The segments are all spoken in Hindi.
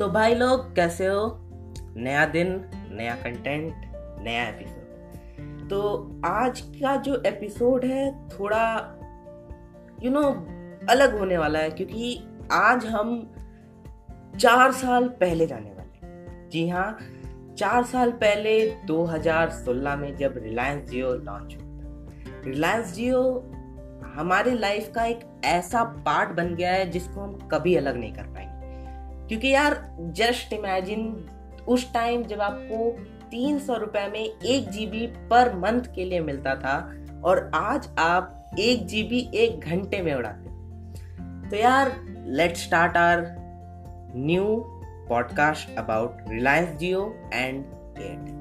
तो भाई लोग कैसे हो? नया दिन नया कंटेंट नया एपिसोड तो आज का जो एपिसोड है थोड़ा यू you नो know, अलग होने वाला है क्योंकि आज हम चार साल पहले जाने वाले जी हाँ चार साल पहले 2016 में जब रिलायंस जियो लॉन्च हुआ रिलायंस जियो हमारे लाइफ का एक ऐसा पार्ट बन गया है जिसको हम कभी अलग नहीं कर पाएँगे। क्योंकि यार जस्ट इमेजिन उस टाइम जब आपको तीन सौ रुपए में एक जीबी पर मंथ के लिए मिलता था और आज आप एक जीबी एक घंटे में उड़ाते तो यार let start are new podcast about Reliance Jio and Airtel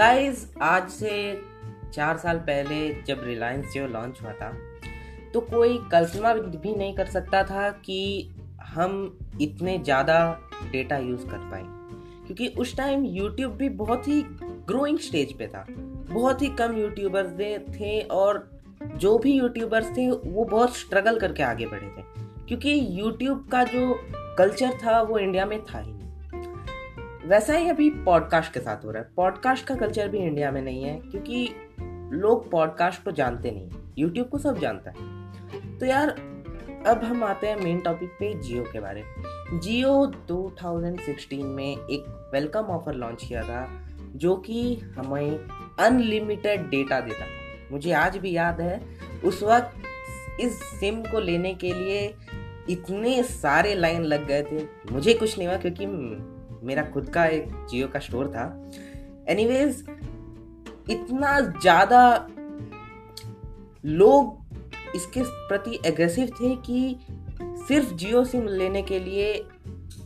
guys आज से चार साल पहले जब रिलायंस जियो लॉन्च हुआ था तो कोई कल्पना भी नहीं कर सकता था कि हम इतने ज़्यादा डेटा यूज़ कर पाए। क्योंकि उस टाइम यूट्यूब भी बहुत ही ग्रोइंग स्टेज पे था। बहुत ही कम यूट्यूबर्स थे और जो भी यूट्यूबर्स थे, वो बहुत स्ट्रगल करके आगे बढ़े थे। क्योंकि यूट्यूब का जो कल्चर था, वो इंडिया में था ही वैसा ही अभी पॉडकास्ट के साथ हो रहा है। पॉडकास्ट का कल्चर भी इंडिया में नहीं है, क्योंकि लोग पॉडकास्ट को जानते नहीं यूट्यूब को सब जानता है। तो यार, अब हम आते हैं मेन टॉपिक पे जियो के बारे में। जियो 2016 में एक वेलकम ऑफ़र लॉन्च किया था, जो कि हमें अनलिमिटेड डेटा देता था। मुझे आज भी याद है, उस वक्त इस सिम को लेने के लिए इतने सारे लाइन लग गए थे। मुझे कुछ नहीं हुआ, क्योंकि मेरा खुद का एक जियो का स्टोर था। एनीवेज इतना ज़्यादा लोग इसके प्रति एग्रेसिव थे कि सिर्फ़ जियो सिम लेने के लिए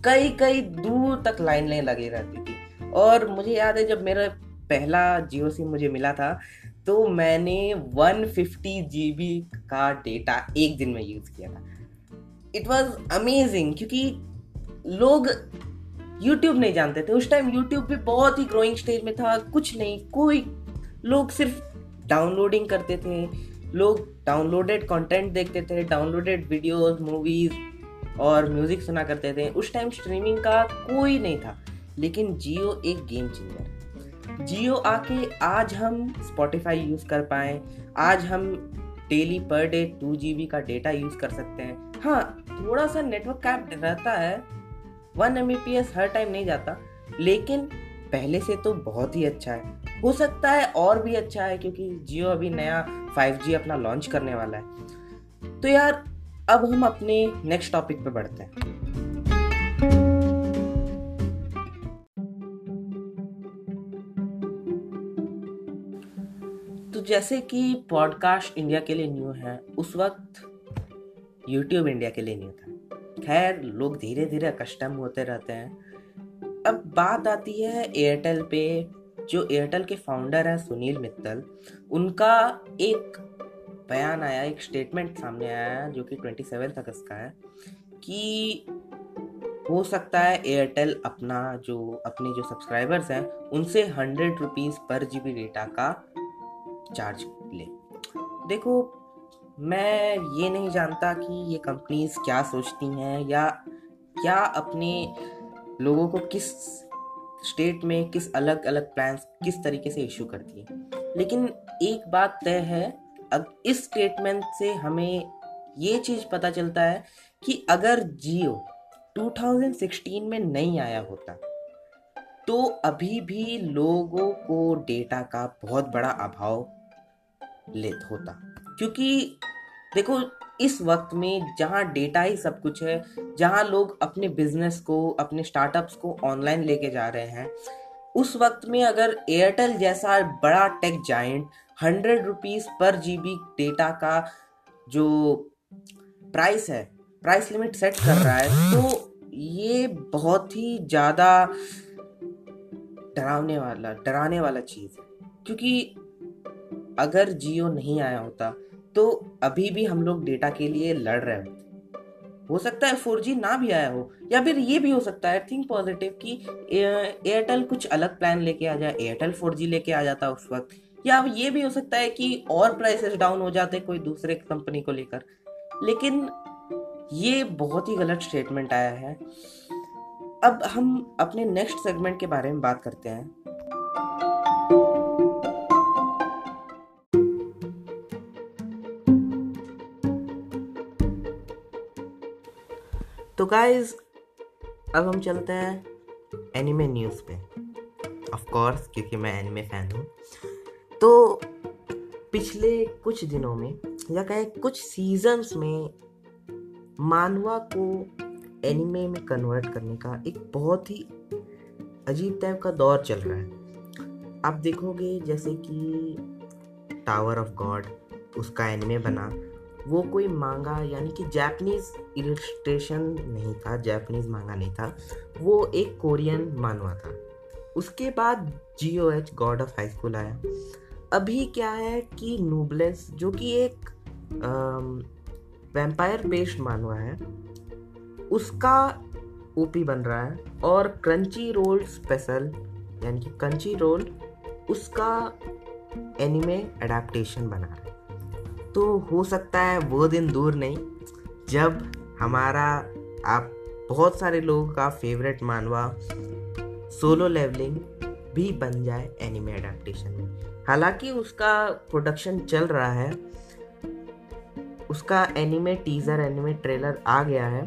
कई कई दूर तक लाइन लाइन लगी रहती थी। और मुझे याद है, जब मेरा पहला जियो सिम मुझे मिला था तो मैंने 150 जीबी का डेटा एक दिन में यूज़ किया था। इट वॉज़ अमेजिंग क्योंकि लोग यूट्यूब नहीं जानते थे। उस टाइम यूट्यूब भी बहुत ही ग्रोइंग स्टेज में था। कुछ नहीं, कोई। लोग सिर्फ़ डाउनलोडिंग करते थे। लोग डाउनलोडेड कंटेंट देखते थे डाउनलोडेड वीडियोस मूवीज़ और म्यूज़िक सुना करते थे। उस टाइम स्ट्रीमिंग का कोई नहीं था। लेकिन जियो एक गेम चेंजर जियो आके आज हम स्पॉटिफाई यूज़ कर पाए। आज हम डेली पर डे टू जी का डेटा यूज़ कर सकते हैं। हाँ थोड़ा सा नेटवर्क कैप रहता है। वन एम हर टाइम नहीं जाता। लेकिन पहले से तो बहुत ही अच्छा है। हो सकता है और भी अच्छा है क्योंकि जियो अभी नया 5G अपना लॉन्च करने वाला है। तो यार, अब हम अपने नेक्स्ट टॉपिक पे बढ़ते हैं। तो जैसे कि पॉडकास्ट इंडिया के लिए न्यू है, उस वक्त यूट्यूब इंडिया के लिए न्यू था। खैर, लोग धीरे धीरे कस्टम होते रहते हैं। अब बात आती है एयरटेल पे, जो एयरटेल के फाउंडर हैं सुनील मित्तल। उनका एक बयान आया, एक स्टेटमेंट सामने आया जो कि ट्वेंटी सेवन अगस्त का है, कि हो सकता है एयरटेल अपना जो, अपने जो सब्सक्राइबर्स हैं, उनसे हंड्रेड रुपीज़ पर जी बी डेटा का चार्ज ले। देखो मैं ये नहीं जानता कि ये कंपनीज़ क्या सोचती हैं या क्या अपने लोगों को किस स्टेट में किस अलग अलग प्लान्स किस तरीके से इशू करती है। लेकिन एक बात तय है, अब इस स्टेटमेंट से हमें ये चीज़ पता चलता है कि अगर जियो 2016 में नहीं आया होता तो अभी भी लोगों को डेटा का बहुत बड़ा अभाव लेत होता। क्योंकि देखो, इस वक्त में जहाँ डेटा ही सब कुछ है, जहाँ लोग अपने बिज़नेस को, अपने स्टार्टअप्स को ऑनलाइन लेके जा रहे हैं, उस वक्त में अगर एयरटेल जैसा बड़ा टेक जाइंट हंड्रेड रुपीज़ पर जीबी डेटा का जो प्राइस है, प्राइस लिमिट सेट कर रहा है तो ये बहुत ही ज़्यादा डरावने वाला, डराने वाला चीज़ है। क्योंकि अगर जियो नहीं आया होता तो अभी भी हम लोग डेटा के लिए लड़ रहे होते। हो सकता है फोर ना भी आया हो, या फिर ये भी हो सकता है थिंक पॉजिटिव कि एयरटेल कुछ अलग प्लान लेके आ जाए एयरटेल फोर लेके आ जाता उस वक्त। या अब ये भी हो सकता है कि और प्राइसेस डाउन हो जाते कोई दूसरे कंपनी को लेकर। लेकिन ये बहुत ही गलत स्टेटमेंट आया है। अब हम अपने नेक्स्ट सेगमेंट के बारे में बात करते हैं। तो गाइज़ अब हम चलते हैं एनिमे न्यूज़ पे। ऑफ़ कोर्स क्योंकि मैं एनिमे फ़ैन हूँ। तो पिछले कुछ दिनों में, या कहें कुछ सीजन्स में, मानवा को एनिमे में कन्वर्ट करने का एक बहुत ही अजीब टाइप का दौर चल रहा है। आप देखोगे, जैसे कि टावर ऑफ़ गॉड उसका एनिमे बना। वो कोई मांगा, यानी कि जैपनीज इलस्ट्रेशन नहीं था जैपनीज मांगा नहीं था, वो एक कोरियन मानवा था। उसके बाद G O H God of High School आया। अभी क्या है कि नूबलेस जो कि एक वेम्पायर बेस्ड मानवा है, उसका ओपी बन रहा है और क्रंची रोल स्पेशल यानी कि क्रंची रोल उसका एनिमे एडाप्टेशन बना रहा है। तो हो सकता है वो दिन दूर नहीं। जब हमारा, आप बहुत सारे लोगों का फेवरेट मानवा सोलो लेवलिंग भी बन जाए एनिमे अडेप्टेशन में। हालाँकि उसका प्रोडक्शन चल रहा है, उसका एनिमे टीजर एनिमे ट्रेलर आ गया है।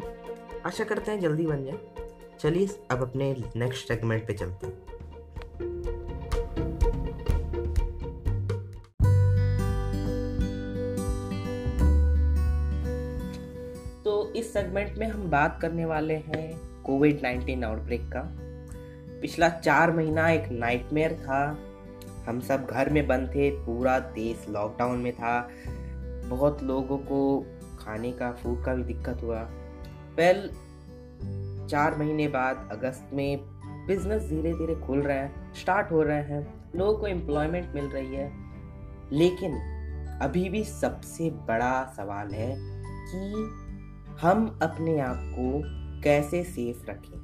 आशा करते हैं जल्दी बन जाए। चलिए अब अपने नेक्स्ट सेगमेंट पे चलते हैं। सेगमेंट में हम बात करने वाले हैं कोविड नाइन्टीन आउटब्रेक का। पिछला चार महीना एक नाइटमेयर था। हम सब घर में बंद थे, पूरा देश लॉकडाउन में था। बहुत लोगों को खाने का फ़ूड का भी दिक्कत हुआ। वेल चार महीने बाद अगस्त में बिज़नेस धीरे धीरे खुल रहे हैं स्टार्ट हो रहे हैं। लोगों को एम्प्लॉयमेंट मिल रही है। लेकिन अभी भी सबसे बड़ा सवाल है कि हम अपने आप को कैसे सेफ़ रखें?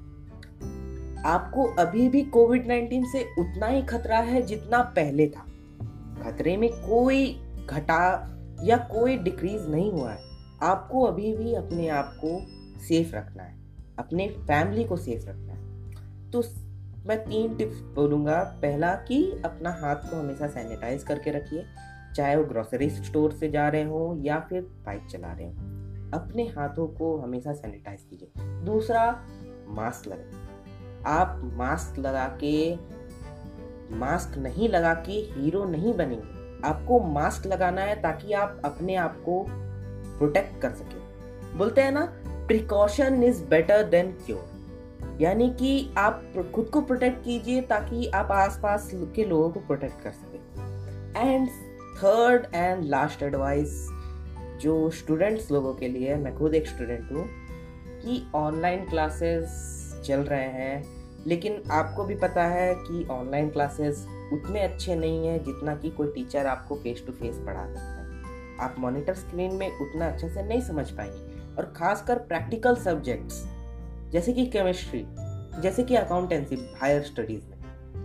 आपको अभी भी कोविड 19 से उतना ही खतरा है जितना पहले था। खतरे में कोई घटा या कोई डिक्रीज नहीं हुआ है। आपको अभी भी अपने आप को सेफ़ रखना है। अपने फैमिली को सेफ़ रखना है। तो मैं तीन टिप्स बोलूँगा। पहला कि अपना हाथ को हमेशा सैनिटाइज करके रखिए। चाहे वो ग्रोसरी स्टोर से जा रहे हो या फिर बाइक चला रहे हो। अपने हाथों को हमेशा सैनिटाइज कीजिए। दूसरा मास्क लगाए आप मास्क लगा के मास्क नहीं लगा के हीरो नहीं बनेंगे। आपको मास्क लगाना है ताकि आप अपने आप को प्रोटेक्ट कर सके। बोलते हैं ना precaution is better than cure यानी कि आप खुद को प्रोटेक्ट कीजिए ताकि आप आसपास के लोगों को प्रोटेक्ट कर सके। And third and last advice जो स्टूडेंट्स लोगों के लिए, मैं खुद एक स्टूडेंट हूँ, कि ऑनलाइन क्लासेस चल रहे हैं। लेकिन आपको भी पता है कि ऑनलाइन क्लासेस उतने अच्छे नहीं हैं जितना कि कोई टीचर आपको फेस टू फेस पढ़ा सकता है। आप मॉनिटर स्क्रीन में उतना अच्छे से नहीं समझ पाएँगे। और खासकर प्रैक्टिकल सब्जेक्ट्स जैसे कि केमिस्ट्री जैसे कि अकाउंटेंसी हायर स्टडीज़ में,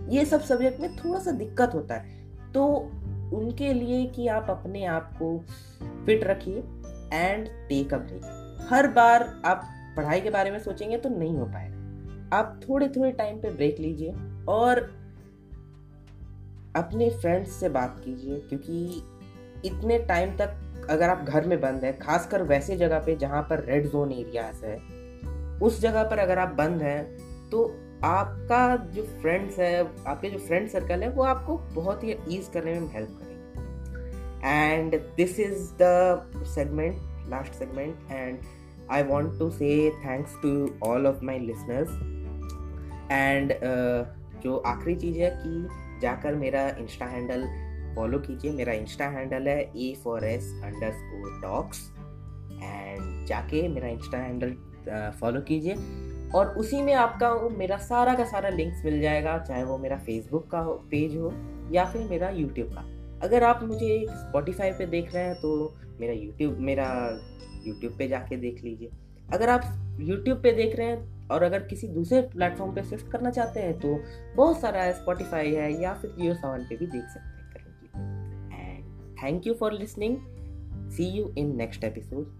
ये सब सब्जेक्ट में थोड़ा सा दिक्कत होता है। तो उनके लिए कि आप अपने आप को फिट रखिए एंड टेक अ ब्रेक हर बार आप पढ़ाई के बारे में सोचेंगे तो नहीं हो पाएगा। आप थोड़े थोड़े टाइम पे ब्रेक लीजिए और अपने फ्रेंड्स से बात कीजिए, क्योंकि इतने टाइम तक अगर आप घर में बंद है, खासकर वैसे जगह पे जहाँ पर रेड जोन एरियाज़ है, उस जगह पर अगर आप बंद हैं तो आपका जो फ्रेंड्स है आपके जो फ्रेंड सर्कल है वो आपको बहुत ही ईज करने में हेल्प करेंगे। And this is the segment last segment and I want to say thanks to all of my listeners uh, जो आखिरी चीज़ है कि जाकर मेरा इंस्टा हैंडल फॉलो कीजिए। मेरा इंस्टा हैंडल है A for S underscore talks and जाके मेरा इंस्टा हैंडल फॉलो कीजिए। और उसी में आपका मेरा सारा का सारा लिंक्स मिल जाएगा, चाहे वो मेरा फेसबुक का हो पेज हो, या फिर मेरा यूट्यूब का। अगर आप मुझे स्पॉटिफाई पे देख रहे हैं तो मेरा यूट्यूब मेरा यूट्यूब पे जाके देख लीजिए। अगर आप यूट्यूब पे देख रहे हैं और अगर किसी दूसरे प्लेटफॉर्म पे शिफ्ट करना चाहते हैं तो बहुत सारा है स्पॉटिफाई है, या फिर जियो सेवन पे भी देख सकते हैं करेंगे। And thank you for listening see you in next episode